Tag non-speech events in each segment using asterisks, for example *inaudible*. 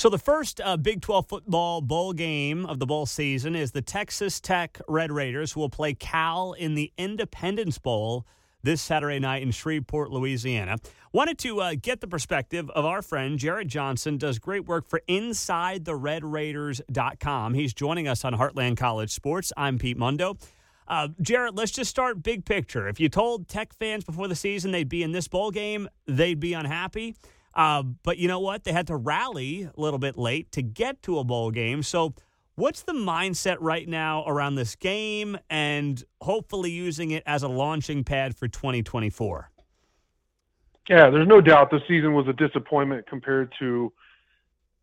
So the first uh, Big 12 football bowl game of the bowl season is the Texas Tech Red Raiders, who will play Cal in the Independence Bowl this Saturday night in Shreveport, Louisiana. Wanted to uh, get the perspective of our friend Jarret Johnson, does great work for InsideTheRedRaiders.com. He's joining us on Heartland College Sports. I'm Pete Mundo. Uh, Jarret, let's just start big picture. If you told Tech fans before the season they'd be in this bowl game, they'd be unhappy. Uh, but you know what? They had to rally a little bit late to get to a bowl game. So, what's the mindset right now around this game and hopefully using it as a launching pad for 2024? Yeah, there's no doubt the season was a disappointment compared to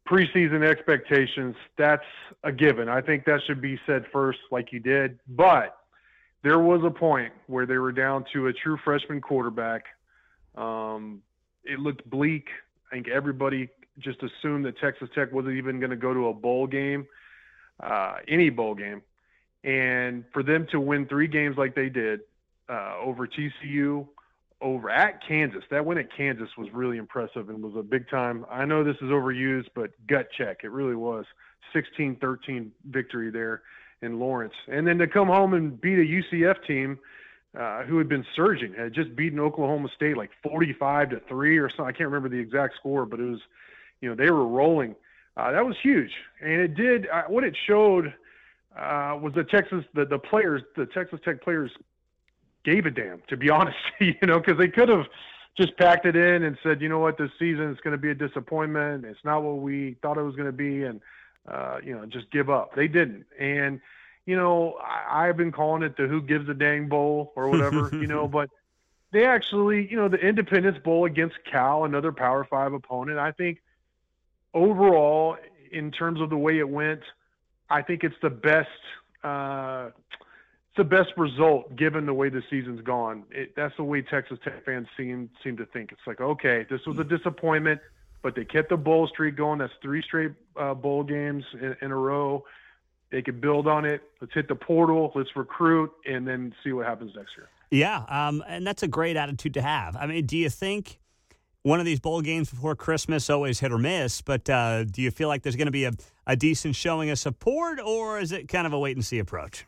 preseason expectations. That's a given. I think that should be said first, like you did. But there was a point where they were down to a true freshman quarterback. Um, it looked bleak. I think everybody just assumed that Texas Tech wasn't even going to go to a bowl game, uh, any bowl game. And for them to win three games like they did uh, over TCU, over at Kansas, that win at Kansas was really impressive and was a big time. I know this is overused, but gut check. It really was 16 13 victory there in Lawrence. And then to come home and beat a UCF team uh, who had been surging, had just beaten Oklahoma State like 45 to three or something. I can't remember the exact score, but it was, you know, they were rolling. Uh, that was huge, and it did uh, what it showed uh, was the Texas the the players the Texas Tech players gave a damn to be *laughs* honest, you know, because they could have just packed it in and said, you know what, this season is going to be a disappointment. It's not what we thought it was going to be, and uh, you know, just give up. They didn't, and you know, I, I've been calling it the "Who Gives a Dang Bowl" or whatever, *laughs* you know, but they actually, you know, the Independence Bowl against Cal, another Power Five opponent. I think overall, in terms of the way it went, I think it's the best. Uh, it's the best result given the way the season's gone. It, that's the way Texas Tech fans seem seem to think. It's like, okay, this was a disappointment, but they kept the bowl streak going. That's three straight uh, bowl games in, in a row. They could build on it. Let's hit the portal. Let's recruit, and then see what happens next year. Yeah, um, and that's a great attitude to have. I mean, do you think one of these bowl games before Christmas always hit or miss? But uh, do you feel like there's going to be a, a decent showing of support, or is it kind of a wait and see approach?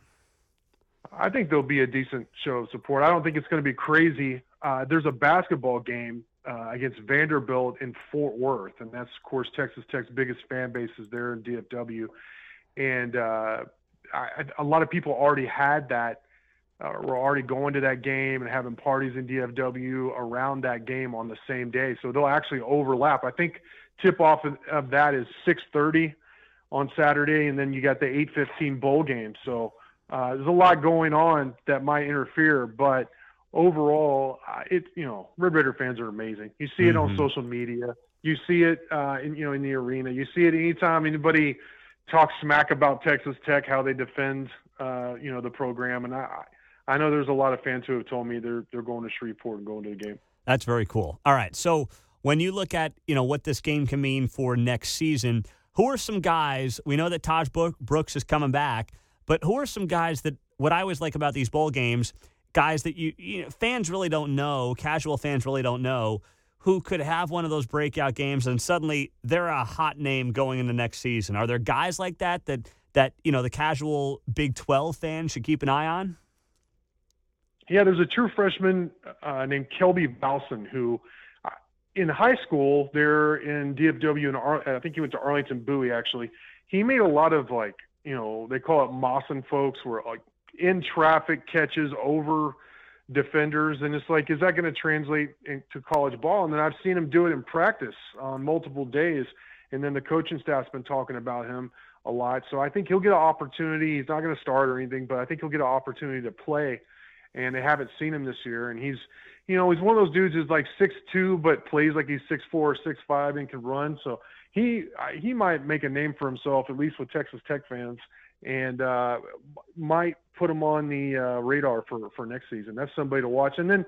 I think there'll be a decent show of support. I don't think it's going to be crazy. Uh, there's a basketball game uh, against Vanderbilt in Fort Worth, and that's of course Texas Tech's biggest fan base is there in DFW and uh, I, a lot of people already had that. Uh, were already going to that game and having parties in DFW around that game on the same day, so they'll actually overlap. I think tip off of, of that is 6:30 on Saturday, and then you got the 8:15 bowl game. So uh, there's a lot going on that might interfere, but overall, it you know Red Raider fans are amazing. You see it mm-hmm. on social media, you see it uh, in you know in the arena, you see it anytime anybody talk smack about Texas Tech, how they defend, uh, you know, the program. And I, I know there's a lot of fans who have told me they're they're going to Shreveport and going to the game. That's very cool. All right, so when you look at you know what this game can mean for next season, who are some guys? We know that Tahj Brooks is coming back, but who are some guys that what I always like about these bowl games, guys that you, you know, fans really don't know, casual fans really don't know who could have one of those breakout games and suddenly they're a hot name going into next season? Are there guys like that that that you know the casual Big 12 fan should keep an eye on? Yeah, there's a true freshman uh, named Kelby Balson who, uh, in high school, there in DFW, and Ar- I think he went to Arlington Bowie actually. He made a lot of like, you know, they call it Mossen folks, where like in traffic catches over defenders, and it's like, is that going to translate into college ball? And then I've seen him do it in practice on multiple days, and then the coaching staff's been talking about him a lot. So I think he'll get an opportunity. He's not going to start or anything, but I think he'll get an opportunity to play. And they haven't seen him this year, and he's, you know, he's one of those dudes who's like six two, but plays like he's six four or six five and can run. So he he might make a name for himself at least with Texas Tech fans and uh, might put him on the uh, radar for, for next season. That's somebody to watch. And then,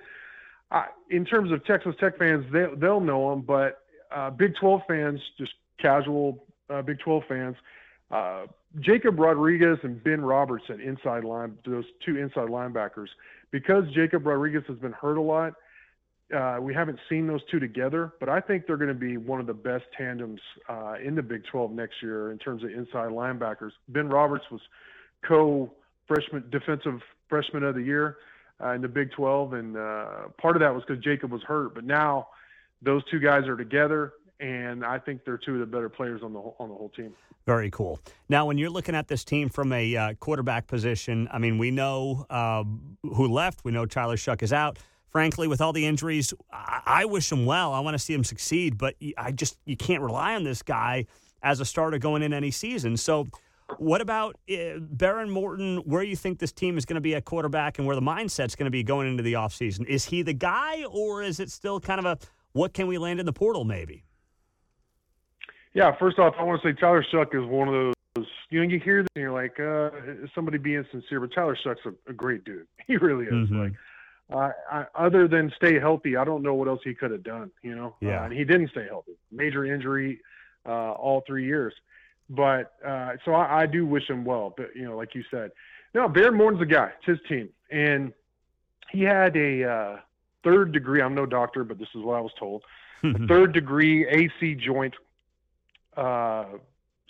in terms of Texas Tech fans, they, they'll know him, but uh, Big 12 fans, just casual uh, Big 12 fans, uh, Jacob Rodriguez and Ben Robertson, inside line, those two inside linebackers, because Jacob Rodriguez has been hurt a lot. Uh, we haven't seen those two together, but I think they're going to be one of the best tandems uh, in the Big 12 next year in terms of inside linebackers. Ben Roberts was co freshman defensive freshman of the year uh, in the Big 12, and uh, part of that was because Jacob was hurt. But now those two guys are together, and I think they're two of the better players on the on the whole team. Very cool. Now, when you're looking at this team from a uh, quarterback position, I mean, we know uh, who left. We know Tyler Shough is out frankly, with all the injuries. I, I wish him well. I want to see him succeed, but I just you can't rely on this guy as a starter going in any season. So, what about uh, Behren Morton? Where you think this team is going to be at quarterback, and where the mindset's going to be going into the offseason? Is he the guy, or is it still kind of a what can we land in the portal? Maybe. Yeah. First off, I want to say Tyler Shough is one of those. You know, you hear this and you're like, uh, somebody being sincere, but Tyler Shough's a, a great dude. *laughs* He really is. Mm-hmm. Like uh, I, other than stay healthy, I don't know what else he could have done. You know, yeah. Uh, and he didn't stay healthy. Major injury, uh, all three years. But uh, so I, I do wish him well. But you know, like you said, no, Behren Morton's the guy. It's his team, and he had a uh, third degree. I'm no doctor, but this is what I was told. a *laughs* third degree AC joint uh,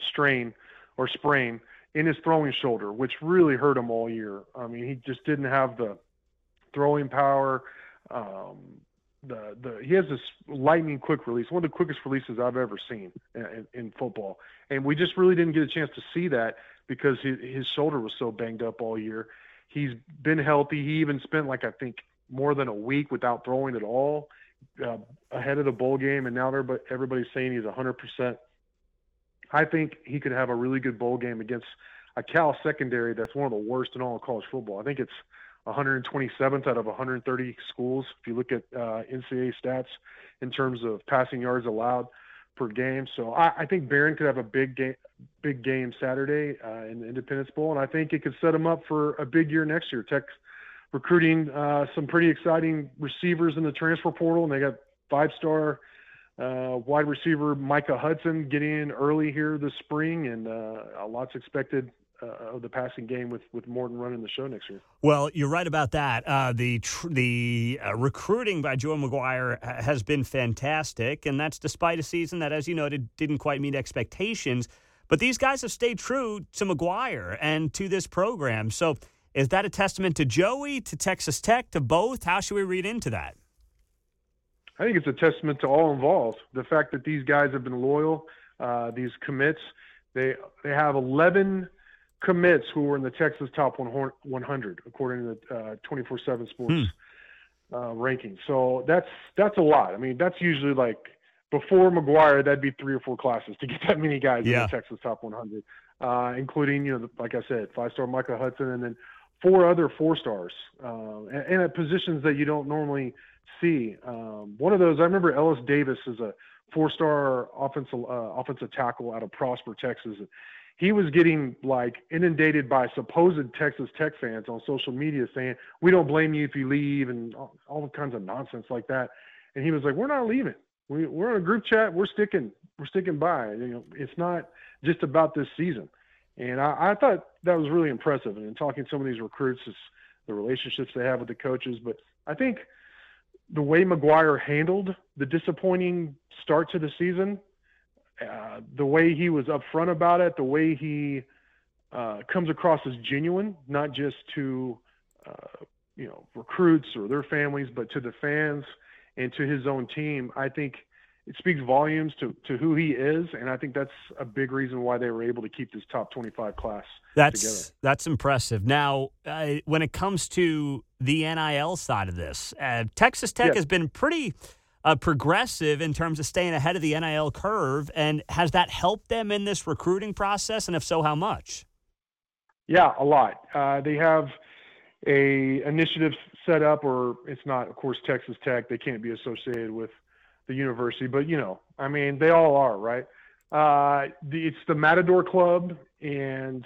strain or sprain in his throwing shoulder, which really hurt him all year. I mean, he just didn't have the throwing power. Um, the the he has this lightning quick release, one of the quickest releases I've ever seen in, in football, and we just really didn't get a chance to see that because his, his shoulder was so banged up all year. He's been healthy. He even spent like I think more than a week without throwing at all uh, ahead of the bowl game, and now everybody, everybody's saying he's 100%. I think he could have a really good bowl game against a Cal secondary that's one of the worst in all of college football. I think it's 127th out of 130 schools. If you look at uh, NCAA stats in terms of passing yards allowed per game, so I, I think Behren could have a big game, big game Saturday uh, in the Independence Bowl, and I think it could set him up for a big year next year. Tech recruiting uh, some pretty exciting receivers in the transfer portal, and they got five-star uh, wide receiver Micah Hudson getting in early here this spring, and uh, lots expected uh, of the passing game with with Morton running the show next year. Well, you're right about that. Uh, the tr- the uh, recruiting by Joe McGuire has been fantastic, and that's despite a season that, as you noted, didn't quite meet expectations. But these guys have stayed true to McGuire and to this program. So, is that a testament to Joey, to Texas Tech, to both? How should we read into that? I think it's a testament to all involved. The fact that these guys have been loyal, uh, these commits, they they have 11 commits who were in the Texas top 100 according to the uh, 24/7 Sports hmm. uh, ranking. So that's that's a lot. I mean, that's usually like before McGuire, that'd be three or four classes to *laughs* get that many guys yeah. in the Texas top 100, uh, including you know, like I said, five-star Micah Hudson, and then four other four stars, uh, and, and, at positions that you don't normally see. Um, one of those, I remember Ellis Davis is a four-star offensive uh, offensive tackle out of Prosper, Texas he was getting like inundated by supposed Texas Tech fans on social media saying, "We don't blame you if you leave," and all, all kinds of nonsense like that. And he was like, "We're not leaving. We, we're in a group chat. We're sticking. We're sticking by. You know, it's not just about this season." And I, I thought that was really impressive. And in talking to some of these recruits, it's the relationships they have with the coaches. But I think the way McGuire handled the disappointing start to the season uh, the way he was upfront about it, the way he uh, comes across as genuine, not just to uh, you know recruits or their families, but to the fans and to his own team. I think it speaks volumes to, to who he is, and I think that's a big reason why they were able to keep this top 25 class that's, together. That's impressive. Now, uh, when it comes to the NIL side of this, uh, Texas Tech has been pretty – uh, progressive in terms of staying ahead of the NIL curve. And has that helped them in this recruiting process? And if so, how much? Yeah, a lot. Uh, they have a initiative set up, or it's not, of course, Texas Tech. They can't be associated with the university, but you know, I mean, they all are, right? Uh, the, it's the Matador Club, and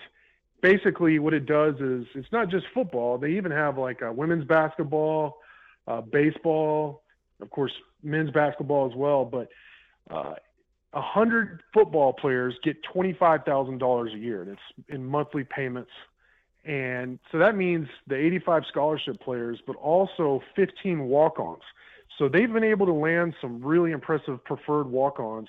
basically, what it does is it's not just football. They even have like women's basketball, uh, baseball, of course, men's basketball as well. But uh, a uh, hundred football players get twenty-five thousand dollars a year. and it's in monthly payments, and so that means the eighty-five scholarship players, but also fifteen walk-ons. So they've been able to land some really impressive preferred walk-ons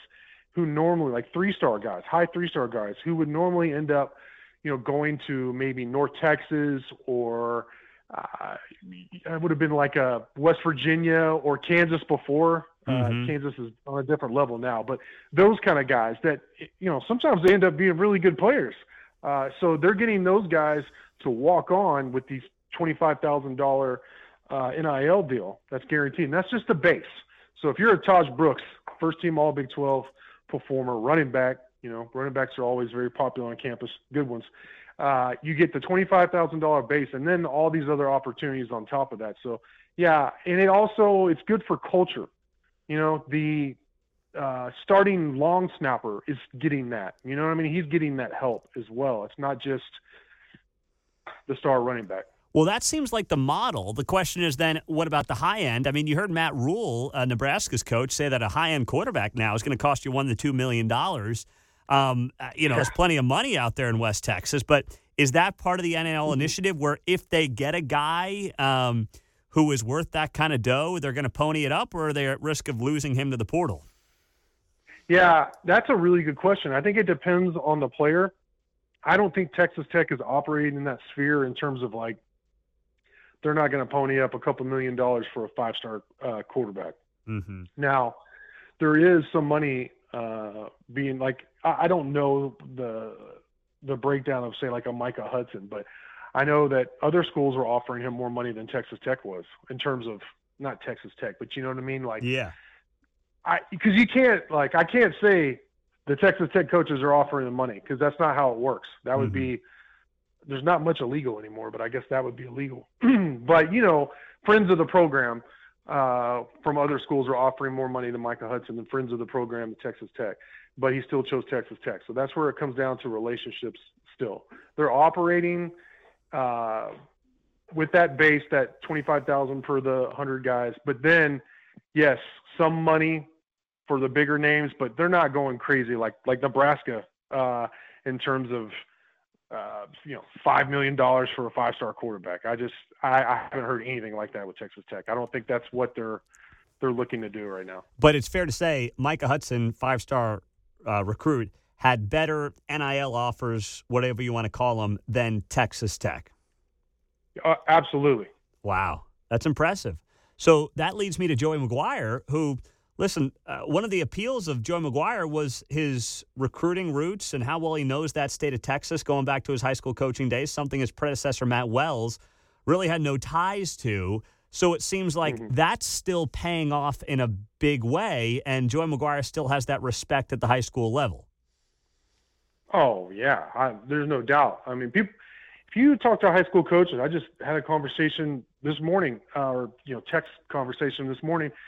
who normally like three-star guys, high three-star guys who would normally end up, you know, going to maybe North Texas or uh, it would have been like a West Virginia or Kansas before. Uh, mm-hmm. Uh, Kansas is on a different level now, but those kind of guys that you know sometimes they end up being really good players. Uh, so they're getting those guys to walk on with these twenty-five thousand dollar uh, NIL deal that's guaranteed. And that's just the base. So if you're a Tahj Brooks, first team All Big 12 performer, running back, you know, running backs are always very popular on campus, good ones. Uh, you get the $25,000 base and then all these other opportunities on top of that. So, yeah, and it also it's good for culture. You know, the uh, starting long snapper is getting that. You know what I mean? He's getting that help as well. It's not just the star running back. Well, that seems like the model. The question is then, what about the high end? I mean, you heard Matt Rhule, uh, Nebraska's coach, say that a high end quarterback now is going to cost you one to two million dollars. Um, uh, you know, there's plenty of money out there in West Texas, but is that part of the NIL mm-hmm. initiative where if they get a guy um, who is worth that kind of dough, they're going to pony it up, or are they at risk of losing him to the portal? Yeah, that's a really good question. I think it depends on the player. I don't think Texas Tech is operating in that sphere in terms of like they're not going to pony up a couple million dollars for a five star uh, quarterback. Mm-hmm. Now, there is some money uh, being like I, I don't know the the breakdown of say like a Micah Hudson, but I know that other schools were offering him more money than Texas Tech was in terms of not Texas Tech, but you know what I mean? Like yeah, I because you can't like I can't say the Texas Tech coaches are offering the money because that's not how it works. That would mm-hmm. be there's not much illegal anymore, but I guess that would be illegal. *clears throat* but you know, friends of the program uh, from other schools are offering more money to Micah Hudson than friends of the program at Texas Tech, but he still chose Texas Tech. So that's where it comes down to relationships. Still, they're operating uh, with that base, that twenty-five thousand for the hundred guys. But then, yes, some money for the bigger names, but they're not going crazy like like Nebraska uh, in terms of uh, you know, five million dollars for a five-star quarterback. I just I, I, haven't heard anything like that with Texas Tech. I don't think that's what they're they're looking to do right now. But it's fair to say Micah Hudson, five-star uh, recruit, had better NIL offers, whatever you want to call them, than Texas Tech. Uh, absolutely. Wow, that's impressive. So that leads me to Joey McGuire, who Listen, uh, one of the appeals of Joe McGuire was his recruiting roots and how well he knows that state of Texas, going back to his high school coaching days, something his predecessor, Matt Wells, really had no ties to. So it seems like mm-hmm. that's still paying off in a big way, and Joey McGuire still has that respect at the high school level. Oh, yeah. I, there's no doubt. I mean, people, if you talk to high school coaches, I just had a conversation this morning, uh, or, you know, text conversation this morning –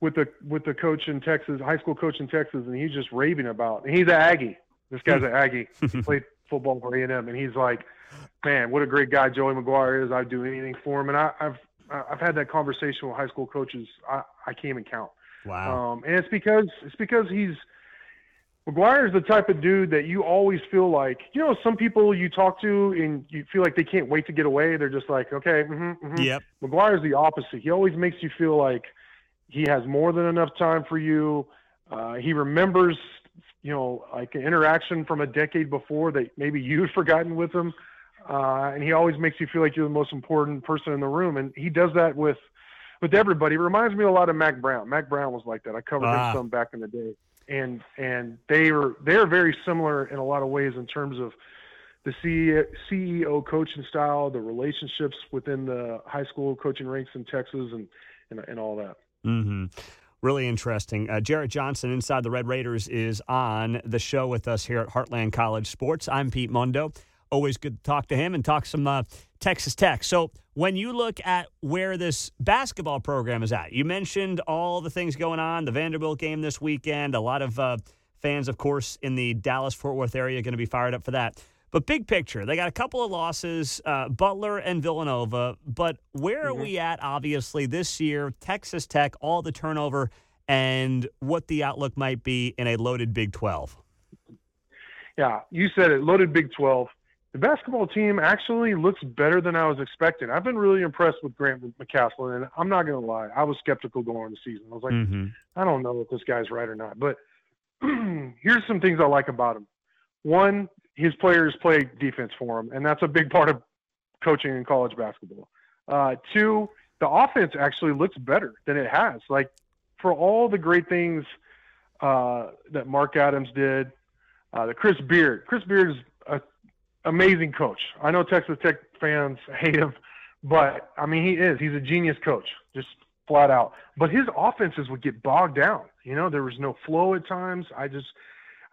with the with the coach in Texas, high school coach in Texas, and he's just raving about. And he's an Aggie. This guy's an Aggie. he *laughs* played football for A and M, and he's like, man, what a great guy Joey McGuire is. I'd do anything for him. And I, I've I've had that conversation with high school coaches. I, I can't even count. Wow. Um, and it's because it's because he's McGuire is the type of dude that you always feel like, you know, some people you talk to and you feel like they can't wait to get away. They're just like, okay, mm-hmm, mm-hmm. yep. McGuire's the opposite. He always makes you feel like he has more than enough time for you. Uh, he remembers, you know, like an interaction from a decade before that maybe you'd *laughs* forgotten with him. Uh, and he always makes you feel like you're the most important person in the room. And he does that with, with everybody. It reminds me a lot of Mack Brown. Mack Brown was like that. I covered ah. him some back in the day. And, and they are, they're very similar in a lot of ways in terms of the CEO coaching style, the relationships within the high school coaching ranks in Texas and, and, and all that. Mm-hmm. Really interesting. Uh, Jarret Johnson, Inside the Red Raiders, is on the show with us here at Heartland College Sports. I'm Pete Mundo. Always good to talk to him and talk some uh, Texas Tech. So, when you look at where this basketball program is at, you mentioned all the things going on, the Vanderbilt game this weekend. A lot of uh, fans, of course, in the Dallas Fort Worth area are going to be fired up for that. But big picture, they got a couple of losses, uh, Butler and Villanova. But where mm-hmm. are we at, obviously, this year? Texas Tech, all the turnover, and what the outlook might be in a loaded Big 12. Yeah, you said it, loaded Big 12. the basketball team actually looks better than I was expecting. I've been really impressed with Grant McCasland, and I'm not going to lie, I was skeptical going into the season. I was like, mm-hmm. I don't know if this guy's right or not. But *clears throat* here's some things I like about him. One, his players play defense for him, and that's a big part of coaching in college basketball. Uh, two, the offense actually looks better than it has. Like for all the great things uh, that Mark Adams did, uh, the Chris Beard. Chris Beard is an amazing coach. I know Texas Tech fans *laughs* hate him, but I mean he is. He's a genius coach, just flat out. But his offenses would get bogged down. You know, there was no flow at times. I just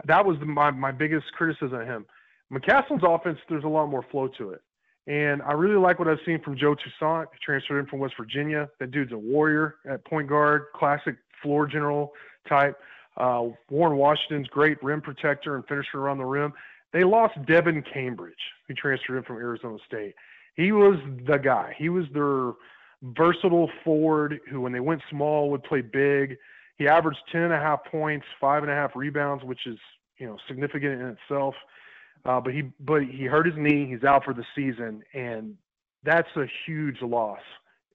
that was the, my my biggest criticism of him. McCasland's offense, there's a lot more flow to it. And I really like what I've seen from Joe Toussaint. Transferred in from West Virginia. That dude's a warrior at point guard, classic floor general type. Uh, Warren Washington's great rim protector and finisher around the rim. They lost Devan Cambridge, who transferred in from Arizona State. He was the guy. He was their versatile forward who, when they went small, would play big. He averaged 10 and a half points, five and a half rebounds, which is, you know, significant in itself. Uh, but he but he hurt his knee. He's out for the season, and that's a huge loss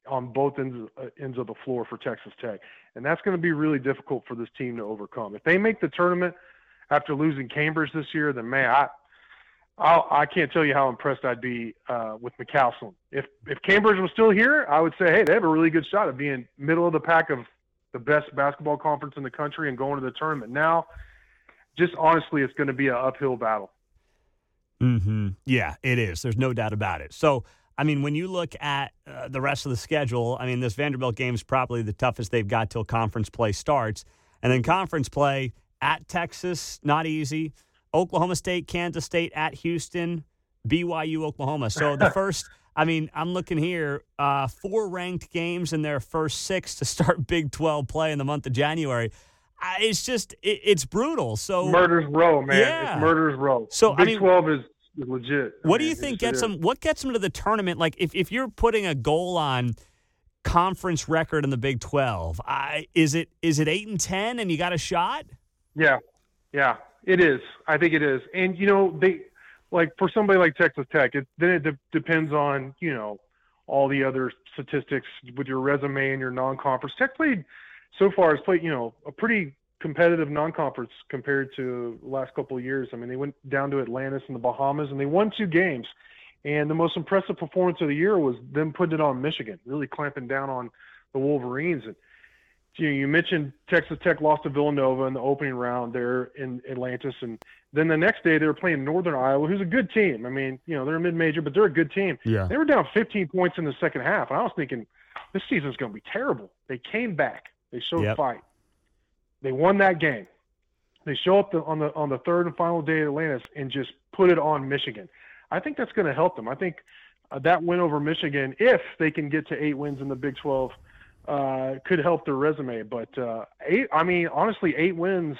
on both ends uh, ends of the floor for Texas Tech, and that's going to be really difficult for this team to overcome. If they make the tournament after losing Cambridge this year, then man, I I'll, I can not tell you how impressed I'd be uh, with McCasland. If if Cambridge was still here, I would say, hey, they have a really good shot of being middle of the pack of the best basketball conference in the country and going to the tournament. Now, just honestly, it's going to be an uphill battle. Mm-hmm. Yeah, it is. There's no doubt about it. So, I mean, when you look at uh, the rest of the schedule, I mean, this Vanderbilt game is probably the toughest they've got till conference play starts. And then conference play at Texas, not easy. Oklahoma State, Kansas State, at Houston, BYU, Oklahoma. So the *laughs* first, I mean, I'm looking here, uh, four ranked games in their first six to start *laughs* Big 12 play in the month of January it's just it, it's brutal. So murders row, man. Yeah. It's murders row. So Big I mean, Twelve is legit. What I do you think gets them? What gets them to the tournament? Like if if you're putting a goal on conference record in the Big Twelve, I, is it is it eight and ten, and you got a shot? Yeah, yeah, it is. I think it is. And you know they like for somebody like Texas Tech, it, then it de- depends on you know all the other statistics with your resume and your non-conference. Tech played so far has played, you know, a pretty competitive non-conference compared to the last couple of years. I mean, they went down to Atlantis in the Bahamas and they won two games. And the most impressive performance of the year was them putting it on Michigan, really clamping down on the Wolverines. And you, know, you mentioned Texas Tech lost to Villanova in the opening round there in Atlantis, and then the next day they were playing Northern Iowa, who's a good team. I mean, you know, they're a mid-major, but they're a good team. Yeah. They were down 15 points in the second half, and I was thinking this season's going to be terrible. They came back they showed yep. fight. They won that game. They show up the, on the on the third and final day at Atlantis and just put it on Michigan. I think that's going to help them. I think uh, that win over Michigan, if they can get to eight wins in the Big 12, uh, could help their resume. But uh, eight, I mean, honestly, eight wins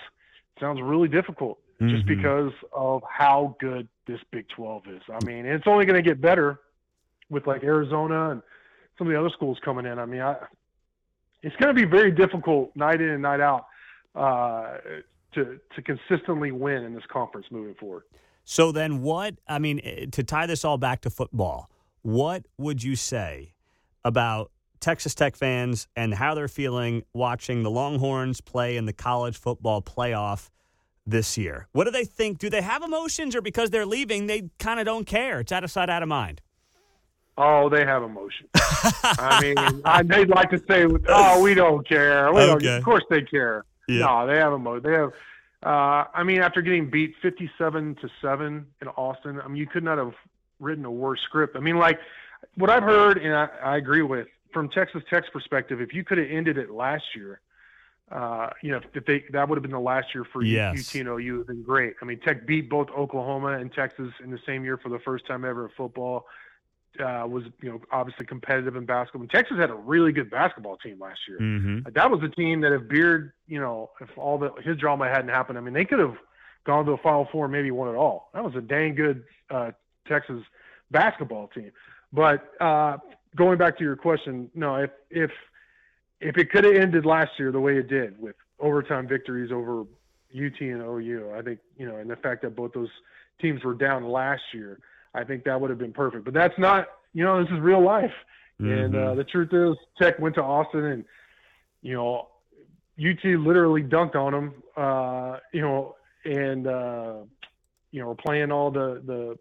sounds really difficult mm-hmm. just because of how good this Big 12 is. I mean, it's only going to get better with like Arizona and some of the other schools coming in. I mean, I it's going to be very difficult night in and night out uh, to to consistently win in this conference moving forward. So then, what I mean eh, to tie this all back to football, what would you say about Texas Tech fans and how they're feeling watching the Longhorns play in the college football playoff this year? What do they think? Do they have emotions, or because they're leaving, they kind of don't care? It's out of sight, out of mind. Oh, they have emotion. I mean, I, they'd like to say, "Oh, we don't care." We okay. don't, of course, they care. Yeah. No, they have emotion. They have. Uh, I mean, after getting beat fifty-seven to seven in Austin, I mean, you could not have written a worse script. I mean, like what I've heard, and I, I agree with from Texas Tech's perspective, if you could have ended it last year, uh, you know, if they that would have been the last year for yes. UT and OU, would have been great. I mean, Tech beat both Oklahoma and Texas in the same year for the first time ever in football uh, was you know obviously competitive in basketball. And Texas had a really good basketball team last year. Mm-hmm. That was a team that if Beard, you know, if all the his drama hadn't happened, I mean, they could have gone to a Final Four, maybe won it all. That was a dang good uh, Texas basketball team. But uh, going back to your question, no, if if if it could have ended last year the way it did with overtime victories over UT and OU, I think you know, and the fact that both those teams were down last year I think that would have been perfect. But that's not, you know, this is real life. Mm-hmm. And uh, mm-hmm. the truth is, Tech went to Austin, and you know, UT literally dunked on them. Uh, you know, and uh, you know, playing all the the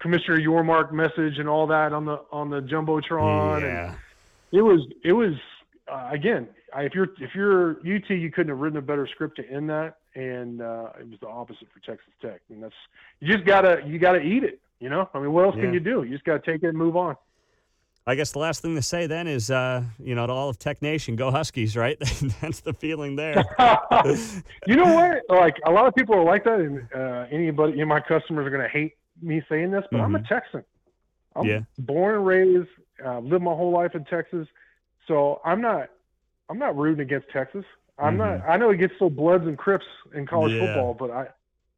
Commissioner Yormark message and all that on the on the jumbotron. Yeah. And it was it was uh, again. if you're if you're UT, you couldn't have written a better script to end that, and uh, it was the opposite for Texas Tech. And that's you just gotta you gotta eat it. You know, I mean, what else yeah. can you do? You just gotta take it and move on. I guess the last thing to say then is, uh, you know, to all of Tech Nation, go Huskies, right? *laughs* That's the feeling there. *laughs* you know what? Like a lot of people are like that, and uh, anybody, you know, my customers are going to hate me saying this, but mm-hmm. I'm a mm-hmm. Texan. I'm yeah. born and raised, uh, lived my whole life in Texas, so I'm not, I'm not rooting against Texas. I'm mm-hmm. not. I know it gets so Bloods and Crips in college yeah. football, but I,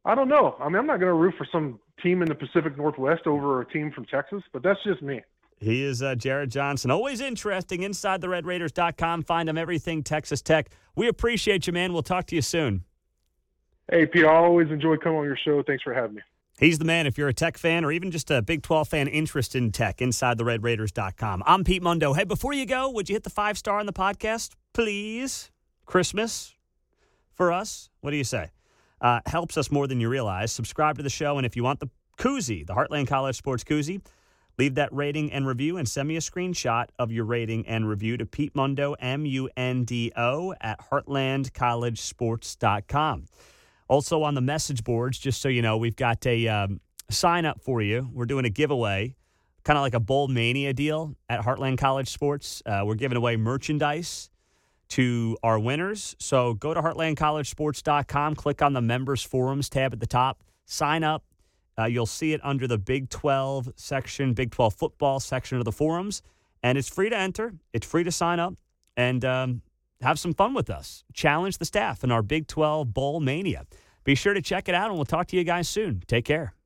I don't know. I mean, I'm not going to root for some team in the Pacific Northwest over a team from Texas, but that's just me. He is uh, Jarret Johnson. Always interesting. Inside the RedRaiders.com. Find him everything Texas Tech. We appreciate you, man. We'll talk to you soon. Hey, Pete, I always enjoy coming on your show. Thanks for having me. He's the man if you're a Tech fan or even just a Big 12 fan interested in Tech. Inside the RedRaiders.com. I'm Pete Mundo. Hey, before you go, would you hit the five star on the podcast, please? Christmas for us. What do you say? Uh, helps us more than you realize. Subscribe to the show, and if you want the koozie, the Heartland College Sports koozie, Leave that rating and review and send me a screenshot of your rating and review to Pete Mundo, M U N D O, at heartlandcollegesports.com. Also on the message boards, just so you know, we've got a um, sign up for you. We're doing a giveaway, kind of like a Bowl Mania deal at Heartland College Sports. Uh, we're giving away merchandise to our winners. So go to heartlandcollegesports.com, click on the members forums tab at the top, sign up uh, you'll see it under the Big 12 section, Big 12 football section of the forums. And it's free to enter, it's free to sign up, and um, have some fun with us. Challenge the staff in our Big 12 Bowl Mania. Be sure to check it out, and we'll talk to you guys soon. Take care.